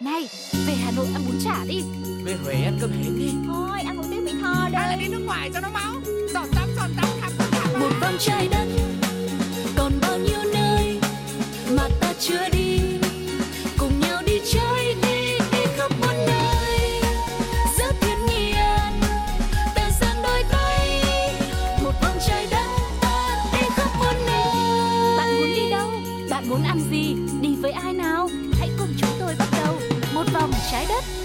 Này, về Hà Nội ăn bún chả đi. Về Huế ăn cơm hến đi. Thôi ăn một tiếng Mỹ Tho Hay là đây đi nước ngoài cho nó máu. Giọt tắm giọt tắm khắp cả Một vòng trái đất Còn bao nhiêu nơi Mà ta chưa trái đất.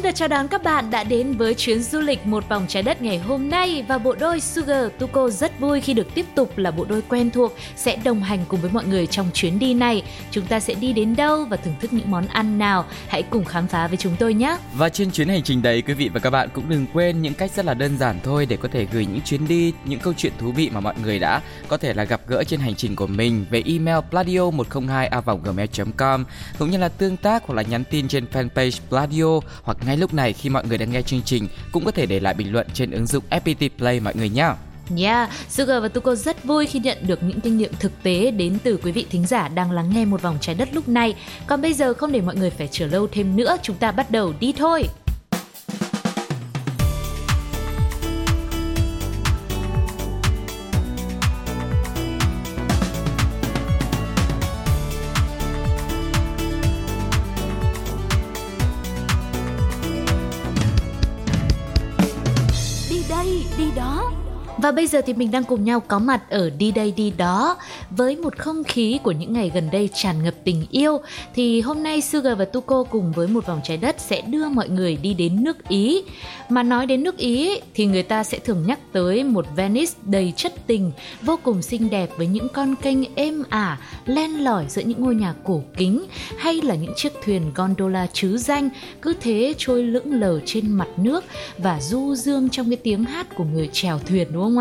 Xin được chào đón các bạn đã đến với chuyến du lịch một vòng trái đất ngày hôm nay và bộ đôi Sugar Tuko rất vui khi được tiếp tục là bộ đôi quen thuộc sẽ đồng hành cùng với mọi người trong chuyến đi này. Chúng ta sẽ đi đến đâu và thưởng thức những món ăn nào? Hãy cùng khám phá với chúng tôi nhé. Và trên chuyến hành trình đấy quý vị và các bạn cũng đừng quên những cách rất là đơn giản thôi để có thể gửi những chuyến đi, những câu chuyện thú vị mà mọi người đã có thể là gặp gỡ trên hành trình của mình về email pladio 102 gmail com cũng như là tương tác hoặc là nhắn tin trên fanpage Pladio hoặc ngay lúc này khi mọi người đang nghe chương trình cũng có thể để lại bình luận trên ứng dụng FPT Play mọi người nhé. Yeah, Sugar và Tuko rất vui khi nhận được những kinh nghiệm thực tế đến từ quý vị thính giả đang lắng nghe một vòng trái đất lúc này. Còn bây giờ không để mọi người phải chờ lâu thêm nữa, chúng ta bắt đầu đi thôi. Và bây giờ thì mình đang cùng nhau có mặt ở đi đây đi đó với một không khí của những ngày gần đây tràn ngập tình yêu thì hôm nay Sugar và Tuko cùng với một vòng trái đất sẽ đưa mọi người đi đến nước Ý. Mà nói đến nước Ý thì người ta sẽ thường nhắc tới một Venice đầy chất tình, vô cùng xinh đẹp với những con kênh êm ả, len lỏi giữa những ngôi nhà cổ kính hay là những chiếc thuyền gondola chứ danh cứ thế trôi lững lờ trên mặt nước và du dương trong cái tiếng hát của người chèo thuyền đúng không ạ?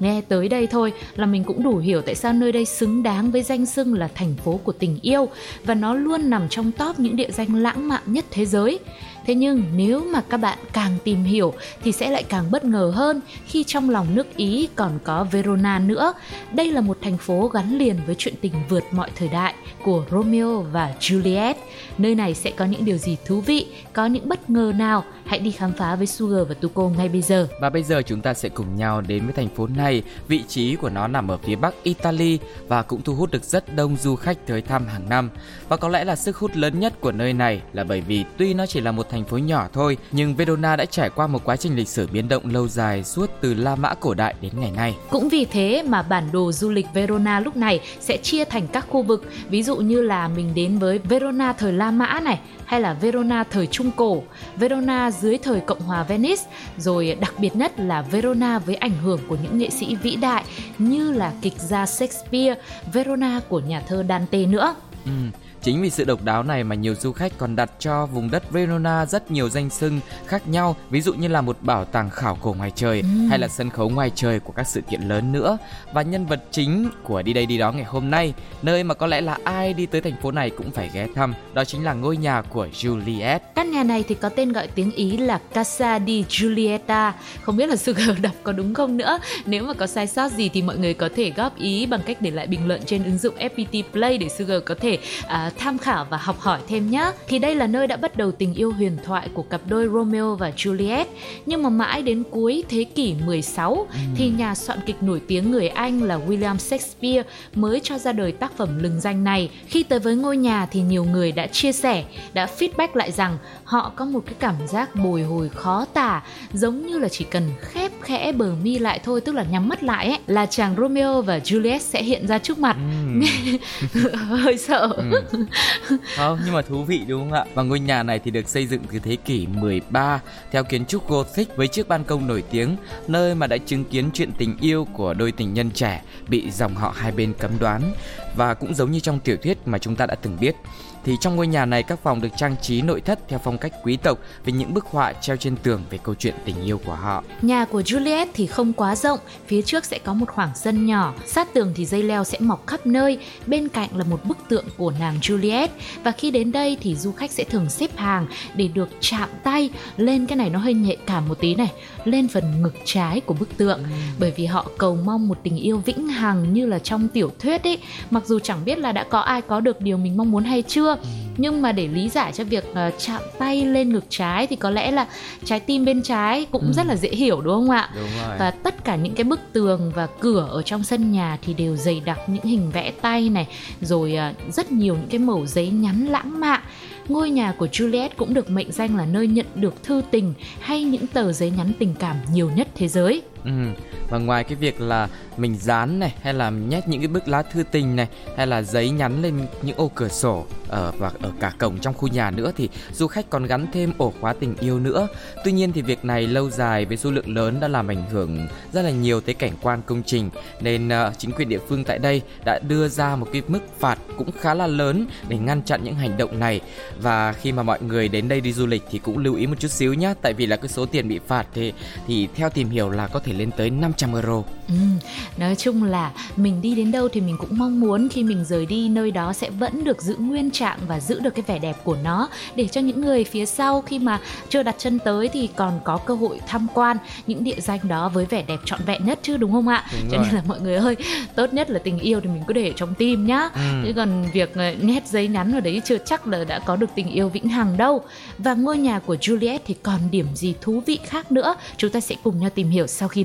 Nghe tới đây thôi là mình cũng đủ hiểu tại sao nơi đây xứng đáng với danh xưng là thành phố của tình yêu và nó luôn nằm trong top những địa danh lãng mạn nhất thế giới. Thế nhưng nếu mà các bạn càng tìm hiểu thì sẽ lại càng bất ngờ hơn khi trong lòng nước Ý còn có Verona nữa. Đây là một thành phố gắn liền với chuyện tình vượt mọi thời đại của Romeo và Juliet. Nơi này sẽ có những điều gì thú vị, có những bất ngờ nào? Hãy đi khám phá với Sugar và Tuko ngay bây giờ. Và bây giờ chúng ta sẽ cùng nhau đến với thành phố này. Vị trí của nó nằm ở phía bắc Italy và cũng thu hút được rất đông du khách tới thăm hàng năm. Và có lẽ là sức hút lớn nhất của nơi này là bởi vì tuy nó chỉ là một thành phố nhỏ thôi, nhưng Verona đã trải qua một quá trình lịch sử biến động lâu dài suốt từ La Mã cổ đại đến ngày nay. Cũng vì thế mà bản đồ du lịch Verona lúc này sẽ chia thành các khu vực, ví dụ như là mình đến với Verona thời La Mã này, hay là Verona thời Trung Cổ, Verona dưới thời Cộng hòa Venice, rồi đặc biệt nhất là Verona với ảnh hưởng của những nghệ sĩ vĩ đại như là kịch gia Shakespeare, Verona của nhà thơ Dante nữa. Ừ. Chính vì sự độc đáo này mà nhiều du khách còn đặt cho vùng đất Verona rất nhiều danh xưng khác nhau, ví dụ như là một bảo tàng khảo cổ ngoài trời Ừ. hay là sân khấu ngoài trời của các sự kiện lớn nữa. Và nhân vật chính của đi đây đi đó ngày hôm nay, nơi mà có lẽ là ai đi tới thành phố này cũng phải ghé thăm, đó chính là ngôi nhà của Juliet. Căn nhà này thì có tên gọi tiếng Ý là Casa di Giulietta. Không biết là Sugar đọc có đúng không nữa. Nếu mà có sai sót gì thì mọi người có thể góp ý bằng cách để lại bình luận trên ứng dụng FPT Play để Sugar có thể à, tham khảo và học hỏi thêm nhé. Thì đây là nơi đã bắt đầu tình yêu huyền thoại của cặp đôi Romeo và Juliet. Nhưng mà mãi đến cuối thế kỷ 16 thì nhà soạn kịch nổi tiếng người Anh là William Shakespeare mới cho ra đời tác phẩm lừng danh này. Khi tới với ngôi nhà thì nhiều người đã chia sẻ, đã feedback lại rằng họ có một cái cảm giác bồi hồi khó tả, giống như là chỉ cần khép khẽ bờ mi lại thôi, tức là nhắm mắt lại ấy, là chàng Romeo và Juliet sẽ hiện ra trước mặt. Hơi sợ. Ừ. Không, nhưng mà thú vị đúng không ạ? Và ngôi nhà này thì được xây dựng từ thế kỷ 13 theo kiến trúc Gothic với chiếc ban công nổi tiếng, nơi mà đã chứng kiến chuyện tình yêu của đôi tình nhân trẻ bị dòng họ hai bên cấm đoán và cũng giống như trong tiểu thuyết mà chúng ta đã từng biết thì trong ngôi nhà này các phòng được trang trí nội thất theo phong cách quý tộc với những bức họa treo trên tường về câu chuyện tình yêu của họ. Nhà của Juliet thì không quá rộng, phía trước sẽ có một khoảng sân nhỏ, sát tường thì dây leo sẽ mọc khắp nơi, bên cạnh là một bức tượng của nàng Juliet. Và khi đến đây thì du khách sẽ thường xếp hàng để được chạm tay. Lên cái này nó hơi nhạy cảm một tí này, lên phần ngực trái của bức tượng. Bởi vì họ cầu mong một tình yêu vĩnh hằng như là trong tiểu thuyết ấy, mặc dù chẳng biết là đã có ai có được điều mình mong muốn hay chưa nhưng mà để lý giải cho việc uh, chạm tay lên ngực trái thì có lẽ là trái tim bên trái cũng ừ. rất là dễ hiểu đúng không ạ đúng rồi. và tất cả những cái bức tường và cửa ở trong sân nhà thì đều dày đặc những hình vẽ tay này rồi uh, rất nhiều những cái mẩu giấy nhắn lãng mạn ngôi nhà của Juliet cũng được mệnh danh là nơi nhận được thư tình hay những tờ giấy nhắn tình cảm nhiều nhất thế giới. Ừ. Và ngoài cái việc là mình dán này hay là nhét những cái bức lá thư tình này hay là giấy nhắn lên những ô cửa sổ ở và ở cả cổng trong khu nhà nữa thì du khách còn gắn thêm ổ khóa tình yêu nữa. Tuy nhiên thì việc này lâu dài với số lượng lớn đã làm ảnh hưởng rất là nhiều tới cảnh quan công trình nên uh, chính quyền địa phương tại đây đã đưa ra một cái mức phạt cũng khá là lớn để ngăn chặn những hành động này và khi mà mọi người đến đây đi du lịch thì cũng lưu ý một chút xíu nhé tại vì là cái số tiền bị phạt thì thì theo tìm hiểu là có thể lên tới 500 euro. Ừ, nói chung là mình đi đến đâu thì mình cũng mong muốn khi mình rời đi nơi đó sẽ vẫn được giữ nguyên trạng và giữ được cái vẻ đẹp của nó để cho những người phía sau khi mà chưa đặt chân tới thì còn có cơ hội tham quan những địa danh đó với vẻ đẹp trọn vẹn nhất chứ đúng không ạ? Đúng cho rồi. nên là mọi người ơi, tốt nhất là tình yêu thì mình cứ để trong tim nhá. Ừ. Chứ còn việc ờ, nét giấy nhắn ở đấy chưa chắc là đã có được tình yêu vĩnh hằng đâu. Và ngôi nhà của Juliet thì còn điểm gì thú vị khác nữa? Chúng ta sẽ cùng nhau tìm hiểu sau khi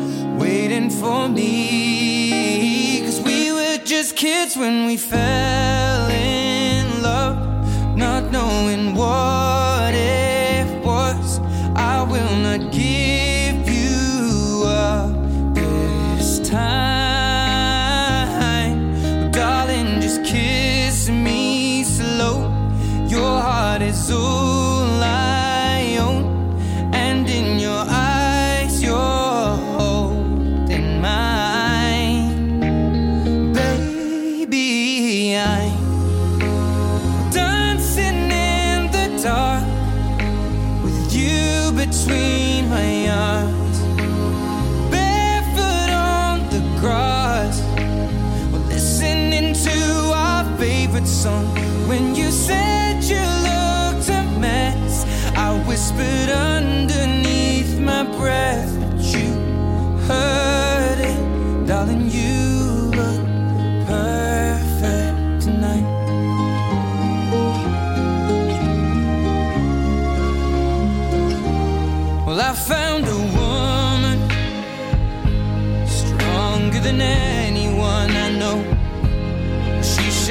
for me. Cause we were just kids when we fell between my arms, barefoot on the grass. We're listening to our favorite song. When you said you looked a mess, I whispered underneath my breath, but you heard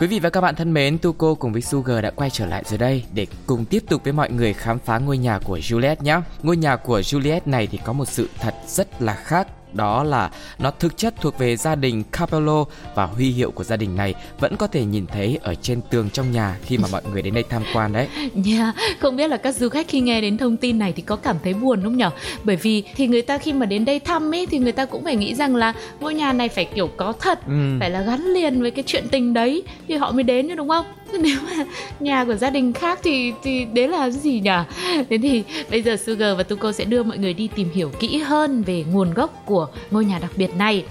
Quý vị và các bạn thân mến, Tuko cùng với Sugar đã quay trở lại rồi đây để cùng tiếp tục với mọi người khám phá ngôi nhà của Juliet nhé. Ngôi nhà của Juliet này thì có một sự thật rất là khác đó là nó thực chất thuộc về gia đình Capello và huy hiệu của gia đình này vẫn có thể nhìn thấy ở trên tường trong nhà khi mà mọi người đến đây tham quan đấy. Yeah, không biết là các du khách khi nghe đến thông tin này thì có cảm thấy buồn không nhở? Bởi vì thì người ta khi mà đến đây thăm ấy thì người ta cũng phải nghĩ rằng là ngôi nhà này phải kiểu có thật, ừ. phải là gắn liền với cái chuyện tình đấy thì họ mới đến chứ đúng không? nếu mà nhà của gia đình khác thì thì đấy là gì nhỉ? Thế thì bây giờ Sugar và Tuko sẽ đưa mọi người đi tìm hiểu kỹ hơn về nguồn gốc của ngôi nhà đặc biệt này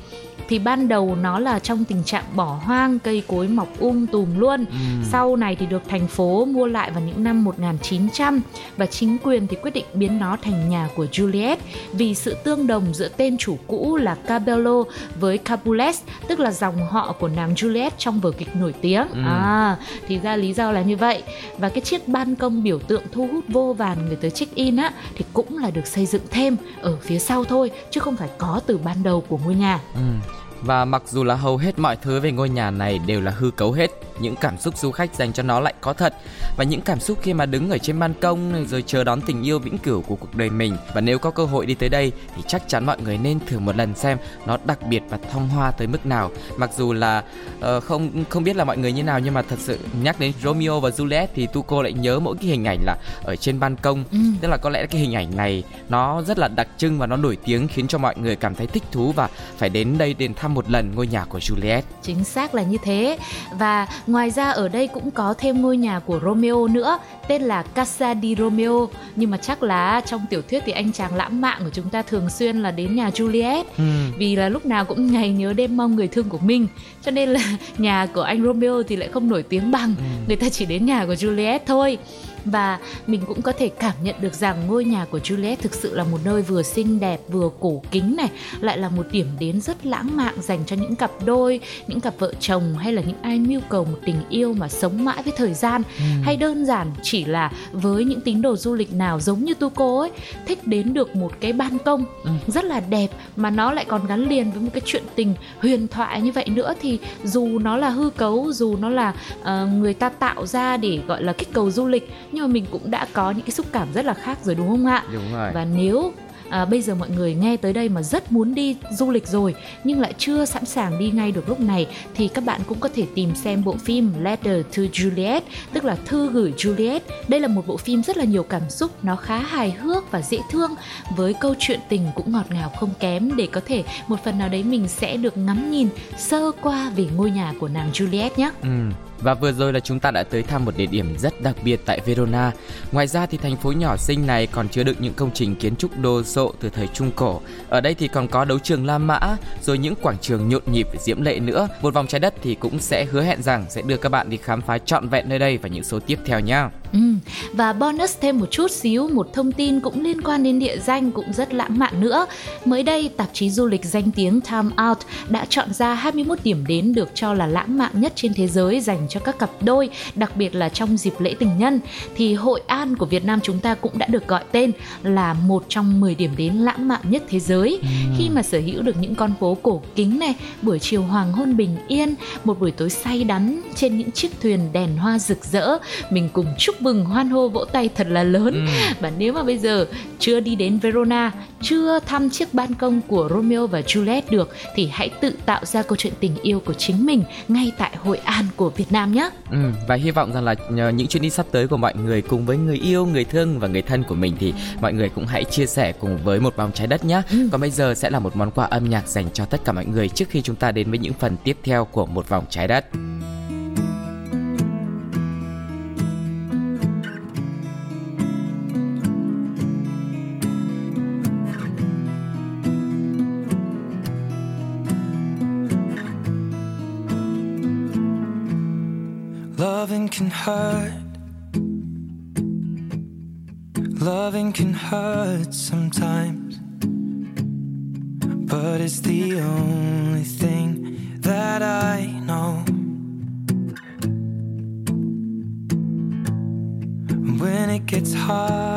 thì ban đầu nó là trong tình trạng bỏ hoang cây cối mọc um tùm luôn ừ. sau này thì được thành phố mua lại vào những năm 1900 và chính quyền thì quyết định biến nó thành nhà của Juliet vì sự tương đồng giữa tên chủ cũ là Cabello với Capulet tức là dòng họ của nàng Juliet trong vở kịch nổi tiếng ừ. à thì ra lý do là như vậy và cái chiếc ban công biểu tượng thu hút vô vàn người tới check in á thì cũng là được xây dựng thêm ở phía sau thôi chứ không phải có từ ban đầu của ngôi nhà ừ. Và mặc dù là hầu hết mọi thứ về ngôi nhà này đều là hư cấu hết, những cảm xúc du khách dành cho nó lại có thật. Và những cảm xúc khi mà đứng ở trên ban công rồi chờ đón tình yêu vĩnh cửu của cuộc đời mình. Và nếu có cơ hội đi tới đây thì chắc chắn mọi người nên thử một lần xem nó đặc biệt và thong hoa tới mức nào. Mặc dù là uh, không không biết là mọi người như nào nhưng mà thật sự nhắc đến Romeo và Juliet thì Tuco lại nhớ mỗi cái hình ảnh là ở trên ban công. Ừ. tức là có lẽ cái hình ảnh này nó rất là đặc trưng và nó nổi tiếng khiến cho mọi người cảm thấy thích thú và phải đến đây đến thăm một lần ngôi nhà của Juliet chính xác là như thế và Ngoài ra ở đây cũng có thêm ngôi nhà của Romeo nữa, tên là Casa di Romeo. Nhưng mà chắc là trong tiểu thuyết thì anh chàng lãng mạn của chúng ta thường xuyên là đến nhà Juliet. Ừ. Vì là lúc nào cũng ngày nhớ đêm mong người thương của mình. Cho nên là nhà của anh Romeo thì lại không nổi tiếng bằng. Ừ. Người ta chỉ đến nhà của Juliet thôi và mình cũng có thể cảm nhận được rằng ngôi nhà của Juliet thực sự là một nơi vừa xinh đẹp vừa cổ kính này lại là một điểm đến rất lãng mạn dành cho những cặp đôi những cặp vợ chồng hay là những ai mưu cầu một tình yêu mà sống mãi với thời gian ừ. hay đơn giản chỉ là với những tín đồ du lịch nào giống như tu cô ấy thích đến được một cái ban công ừ. rất là đẹp mà nó lại còn gắn liền với một cái chuyện tình huyền thoại như vậy nữa thì dù nó là hư cấu dù nó là uh, người ta tạo ra để gọi là kích cầu du lịch nhưng mà mình cũng đã có những cái xúc cảm rất là khác rồi đúng không ạ? Đúng rồi. Và nếu à, bây giờ mọi người nghe tới đây mà rất muốn đi du lịch rồi nhưng lại chưa sẵn sàng đi ngay được lúc này thì các bạn cũng có thể tìm xem bộ phim Letter to Juliet tức là thư gửi Juliet. Đây là một bộ phim rất là nhiều cảm xúc nó khá hài hước và dễ thương với câu chuyện tình cũng ngọt ngào không kém. Để có thể một phần nào đấy mình sẽ được ngắm nhìn sơ qua về ngôi nhà của nàng Juliet nhé. Ừ và vừa rồi là chúng ta đã tới thăm một địa điểm rất đặc biệt tại Verona. Ngoài ra thì thành phố nhỏ xinh này còn chứa đựng những công trình kiến trúc đồ sộ từ thời Trung Cổ. Ở đây thì còn có đấu trường La Mã, rồi những quảng trường nhộn nhịp diễm lệ nữa. Một vòng trái đất thì cũng sẽ hứa hẹn rằng sẽ đưa các bạn đi khám phá trọn vẹn nơi đây và những số tiếp theo nhé. Ừ. Và bonus thêm một chút xíu một thông tin cũng liên quan đến địa danh cũng rất lãng mạn nữa. Mới đây, tạp chí du lịch danh tiếng Time Out đã chọn ra 21 điểm đến được cho là lãng mạn nhất trên thế giới dành cho các cặp đôi, đặc biệt là trong dịp lễ tình nhân. Thì Hội An của Việt Nam chúng ta cũng đã được gọi tên là một trong 10 điểm đến lãng mạn nhất thế giới ừ. khi mà sở hữu được những con phố cổ kính này, buổi chiều hoàng hôn bình yên, một buổi tối say đắm trên những chiếc thuyền đèn hoa rực rỡ. Mình cùng chúc chúc mừng hoan hô vỗ tay thật là lớn ừ. và nếu mà bây giờ chưa đi đến Verona chưa thăm chiếc ban công của Romeo và Juliet được thì hãy tự tạo ra câu chuyện tình yêu của chính mình ngay tại Hội An của Việt Nam nhé. Ừ, và hy vọng rằng là những chuyến đi sắp tới của mọi người cùng với người yêu, người thương và người thân của mình thì mọi người cũng hãy chia sẻ cùng với một vòng trái đất nhé. Ừ. Còn bây giờ sẽ là một món quà âm nhạc dành cho tất cả mọi người trước khi chúng ta đến với những phần tiếp theo của một vòng trái đất. Can hurt. Loving can hurt sometimes. But it's the only thing that I know. When it gets hard,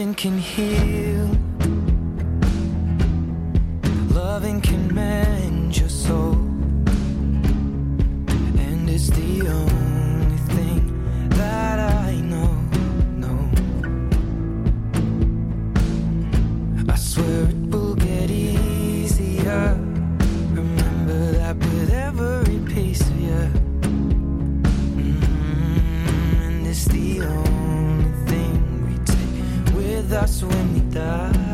Loving can heal. da su unidad.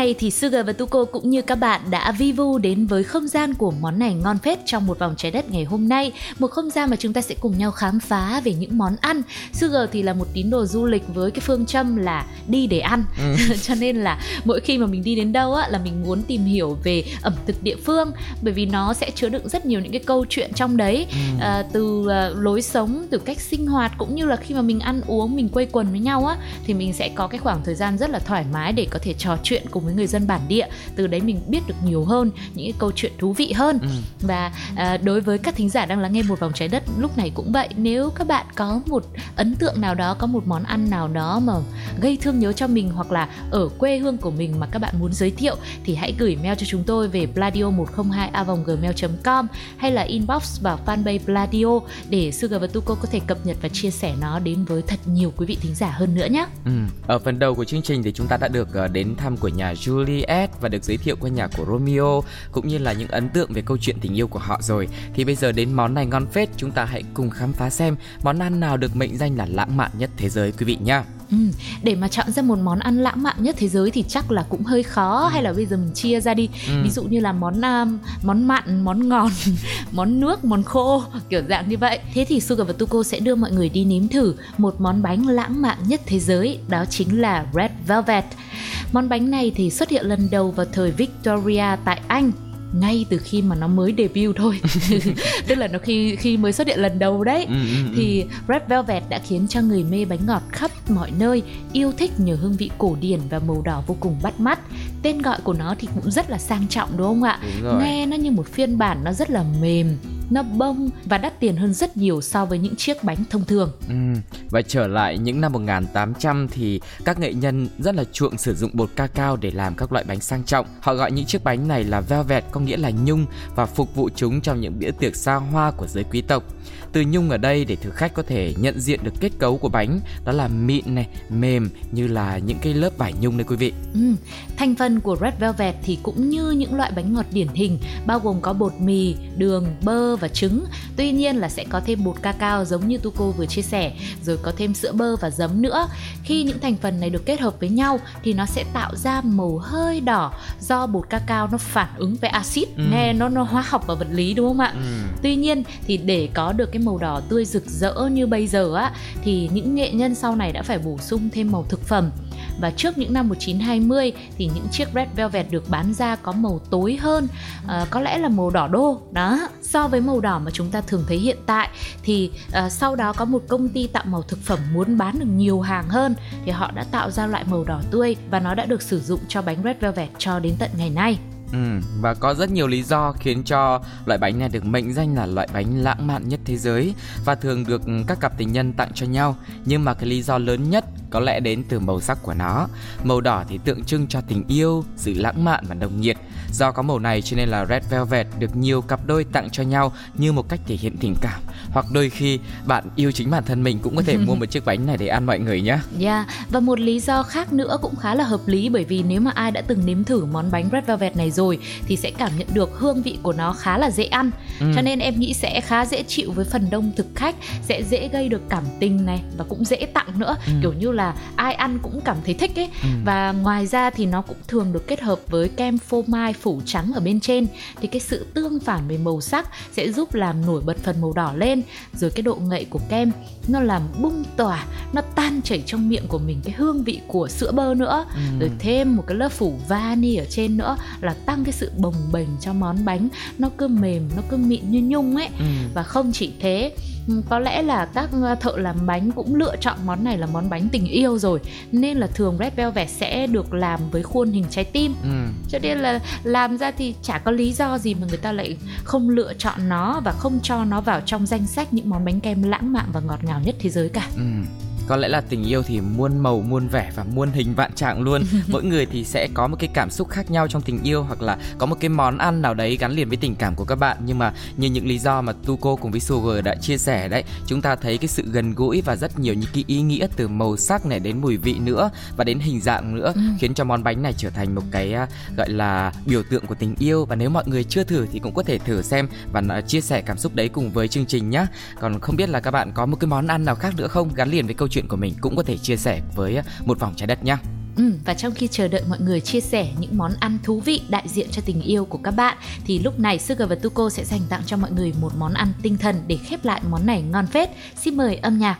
Này thì Sugar và Tuko cũng như các bạn đã vi vu đến với không gian của món này ngon phết trong một vòng trái đất ngày hôm nay. Một không gian mà chúng ta sẽ cùng nhau khám phá về những món ăn. Sugar thì là một tín đồ du lịch với cái phương châm là đi để ăn. Cho nên là mỗi khi mà mình đi đến đâu á là mình muốn tìm hiểu về ẩm thực địa phương Bởi vì nó sẽ chứa đựng rất nhiều những cái câu chuyện trong đấy. À, Từ à, lối sống, từ cách sinh hoạt cũng như là khi mà mình ăn uống, mình quây quần với nhau á Thì mình sẽ có cái khoảng thời gian rất là thoải mái để có thể trò chuyện cùng với người dân bản địa từ đấy mình biết được nhiều hơn những cái câu chuyện thú vị hơn Ừ. và à, đối với các thính giả đang lắng nghe một vòng trái đất lúc này cũng vậy nếu các bạn có một ấn tượng nào đó có một món ăn nào đó mà gây thương nhớ cho mình hoặc là ở quê hương của mình mà các bạn muốn giới thiệu thì hãy gửi mail cho chúng tôi về pladio 102 gmail com hay là inbox vào fanpage Pladio để Sugar và Tuko có thể cập nhật và chia sẻ nó đến với thật nhiều quý vị thính giả hơn nữa nhé. Ừ. Ở phần đầu của chương trình thì chúng ta đã được ờ, đến thăm của nhà Juliet và được giới thiệu qua nhà của Romeo cũng như là những ấn tượng về câu chuyện tình yêu của họ rồi. Thì bây giờ đến món này ngon phết, chúng ta hãy cùng khám phá xem món ăn nào được mệnh danh là lãng mạn nhất thế giới quý vị nhá. Ừ, để mà chọn ra một món ăn lãng mạn nhất thế giới thì chắc là cũng hơi khó hay là bây giờ mình chia ra đi Ừ. ví dụ như là món um, món mặn món ngọt món nước món khô kiểu dạng như vậy thế thì Sugar và Tuko sẽ đưa mọi người đi nếm thử một món bánh lãng mạn nhất thế giới đó chính là Red Velvet món bánh này thì xuất hiện lần đầu vào thời Victoria tại Anh ngay từ khi mà nó mới debut thôi tức là nó khi khi mới xuất hiện lần đầu đấy Ừ, ừ, ừ. thì Red Velvet đã khiến cho người mê bánh ngọt khắp mọi nơi yêu thích nhờ hương vị cổ điển và màu đỏ vô cùng bắt mắt. Tên gọi của nó thì cũng rất là sang trọng đúng không ạ? Đúng rồi. Nghe nó như một phiên bản nó rất là mềm, nó bông và đắt tiền hơn rất nhiều so với những chiếc bánh thông thường. Ừ, và trở lại những năm 1800 thì các nghệ nhân rất là chuộng sử dụng bột cacao để làm các loại bánh sang trọng. Họ gọi những chiếc bánh này là velvet có nghĩa là nhung và phục vụ chúng trong những bữa tiệc xa hoa của giới quý tộc. Từ nhung ở đây để thực khách có thể nhận diện được kết cấu của bánh đó là mịn này, mềm như là những cái lớp vải nhung đấy quý vị. Ừ, thành phần của Red Velvet thì cũng như những loại bánh ngọt điển hình bao gồm có bột mì, đường, bơ và trứng. Tuy nhiên là sẽ có thêm bột cacao giống như Tuko vừa chia sẻ, rồi có thêm sữa bơ và giấm nữa. Khi những thành phần này được kết hợp với nhau thì nó sẽ tạo ra màu hơi đỏ do bột cacao nó phản ứng với axit. Ừ. Nghe nó nó hóa học và vật lý đúng không ạ? Ừ. Tuy nhiên thì để có được cái màu đỏ tươi rực rỡ như bây giờ á thì những nghệ nhân sau này đã phải bổ sung thêm màu thực phẩm và trước những năm 1920 thì những chiếc Red Velvet được bán ra có màu tối hơn à, có lẽ là màu đỏ đô. Đó so với màu đỏ mà chúng ta thường thấy hiện tại thì à, sau đó có một công ty tạo màu thực phẩm muốn bán được nhiều hàng hơn thì họ đã tạo ra loại màu đỏ tươi và nó đã được sử dụng cho bánh Red Velvet cho đến tận ngày nay. Ừ, và có rất nhiều lý do khiến cho loại bánh này được mệnh danh là loại bánh lãng mạn nhất thế giới và thường được các cặp tình nhân tặng cho nhau. Nhưng mà cái lý do lớn nhất có lẽ đến từ màu sắc của nó. Màu đỏ thì tượng trưng cho tình yêu, sự lãng mạn và nồng nhiệt. Do có màu này cho nên là Red Velvet được nhiều cặp đôi tặng cho nhau như một cách thể hiện tình cảm. Hoặc đôi khi bạn yêu chính bản thân mình cũng có thể mua một chiếc bánh này để ăn mọi người nhé. Yeah, và một lý do khác nữa cũng khá là hợp lý bởi vì nếu mà ai đã từng nếm thử món bánh Red Velvet này rồi thì sẽ cảm nhận được hương vị của nó khá là dễ ăn. Ừ. Cho nên em nghĩ sẽ khá dễ chịu với phần đông thực khách, sẽ dễ gây được cảm tình này và cũng dễ tặng nữa. Ừ. Kiểu như là ai ăn cũng cảm thấy thích ấy. Ừ. Và ngoài ra thì nó cũng thường được kết hợp với kem phô mai phủ trắng ở bên trên thì cái sự tương phản về màu sắc sẽ giúp làm nổi bật phần màu đỏ lên rồi cái độ ngậy của kem nó làm bung tỏa nó tan chảy trong miệng của mình cái hương vị của sữa bơ nữa Ừ. rồi thêm một cái lớp phủ vani ở trên nữa là tăng cái sự bồng bềnh cho món bánh nó cứ mềm nó cứ mịn như nhung ấy Ừ. và không chỉ thế có lẽ là các ờ, thợ làm bánh cũng lựa chọn món này là món bánh tình yêu rồi nên là thường Red Velvet sẽ được làm với khuôn hình trái tim Ừ. cho nên là làm ra thì chả có lý do gì mà người ta lại không lựa chọn nó và không cho nó vào trong danh sách những món bánh kem lãng mạn và ngọt ngào nhất thế giới cả Ừ. Có lẽ là tình yêu thì muôn màu, muôn vẻ và muôn hình vạn trạng luôn. Mỗi người thì sẽ có một cái cảm xúc khác nhau trong tình yêu hoặc là có một cái món ăn nào đấy gắn liền với tình cảm của các bạn. Nhưng mà như những lý do mà Tuko cùng với Sugar đã chia sẻ đấy, chúng ta thấy cái sự gần gũi và rất nhiều những cái ý nghĩa từ màu sắc này đến mùi vị nữa và đến hình dạng nữa khiến cho món bánh này trở thành một cái à, gọi là biểu tượng của tình yêu và nếu mọi người chưa thử thì cũng có thể thử xem và à, chia sẻ cảm xúc đấy cùng với chương trình nhé. Còn không biết là các bạn có một cái món ăn nào khác nữa không gắn liền với câu chuyện của mình cũng có thể chia sẻ với ờ, một vòng trái đất nhé. Ừ, và trong khi chờ đợi mọi người chia sẻ những món ăn thú vị đại diện cho tình yêu của các bạn thì lúc này Sugar và Tuko sẽ dành tặng cho mọi người một món ăn tinh thần để khép lại món này ngon phết. Xin mời âm nhạc.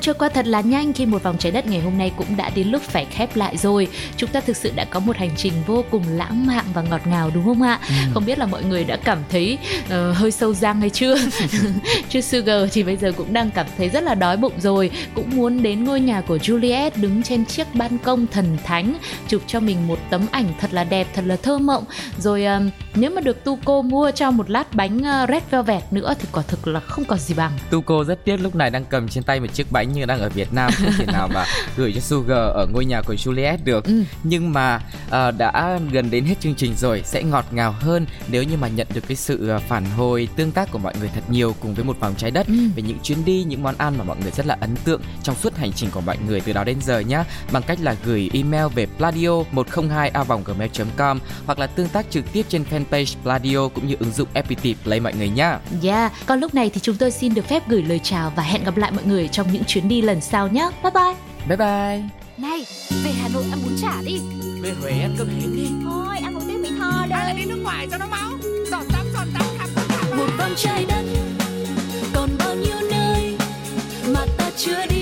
Gian trôi qua thật là nhanh khi một vòng trái đất ngày hôm nay cũng đã đến lúc phải khép lại rồi. Chúng ta thực sự đã có một hành trình vô cùng lãng mạn và ngọt ngào đúng không ạ? Không biết là mọi người đã cảm thấy ờ, hơi sâu răng hay chưa? Chứ Sugar thì bây giờ cũng đang cảm thấy rất là đói bụng rồi, cũng muốn đến ngôi nhà của Juliet đứng trên chiếc ban công thần thánh chụp cho mình một tấm ảnh thật là đẹp, thật là thơ mộng. Rồi ờ, nếu mà được Tuco mua cho một lát bánh ờ, Red Velvet nữa thì quả thực là không còn gì bằng. Tuco rất tiếc lúc này đang cầm trên tay một chiếc bánh như đang ở Việt Nam không thể nào mà gửi cho Sugar ở ngôi nhà của Juliet được. Ừ. Nhưng mà ờ, đã gần đến hết chương trình rồi sẽ ngọt ngào hơn nếu như mà nhận được cái sự ờ, phản hồi tương tác của mọi người thật nhiều cùng với một vòng trái đất Ừ. về những chuyến đi, những món ăn mà mọi người rất là ấn tượng trong suốt hành trình của mọi người từ đó đến giờ nhé bằng cách là gửi email về pladio 102 gmail com hoặc là tương tác trực tiếp trên fanpage Pladio cũng như ứng dụng FPT Play mọi người nhé. Yeah, còn lúc này thì chúng tôi xin được phép gửi lời chào và hẹn gặp lại mọi người trong những chuyến đi lần sau nhé. Bye bye. Bye bye. Này, về Hà Nội ăn bún chả đi Về Huế ăn cơm hến đi Thôi, ăn một tiếng Mỹ Tho Hay là đi nước ngoài cho nó máu Giọt tắm, giọt tắm, khắp tất cả một vòng trái đất còn bao nhiêu nơi mà ta chưa đi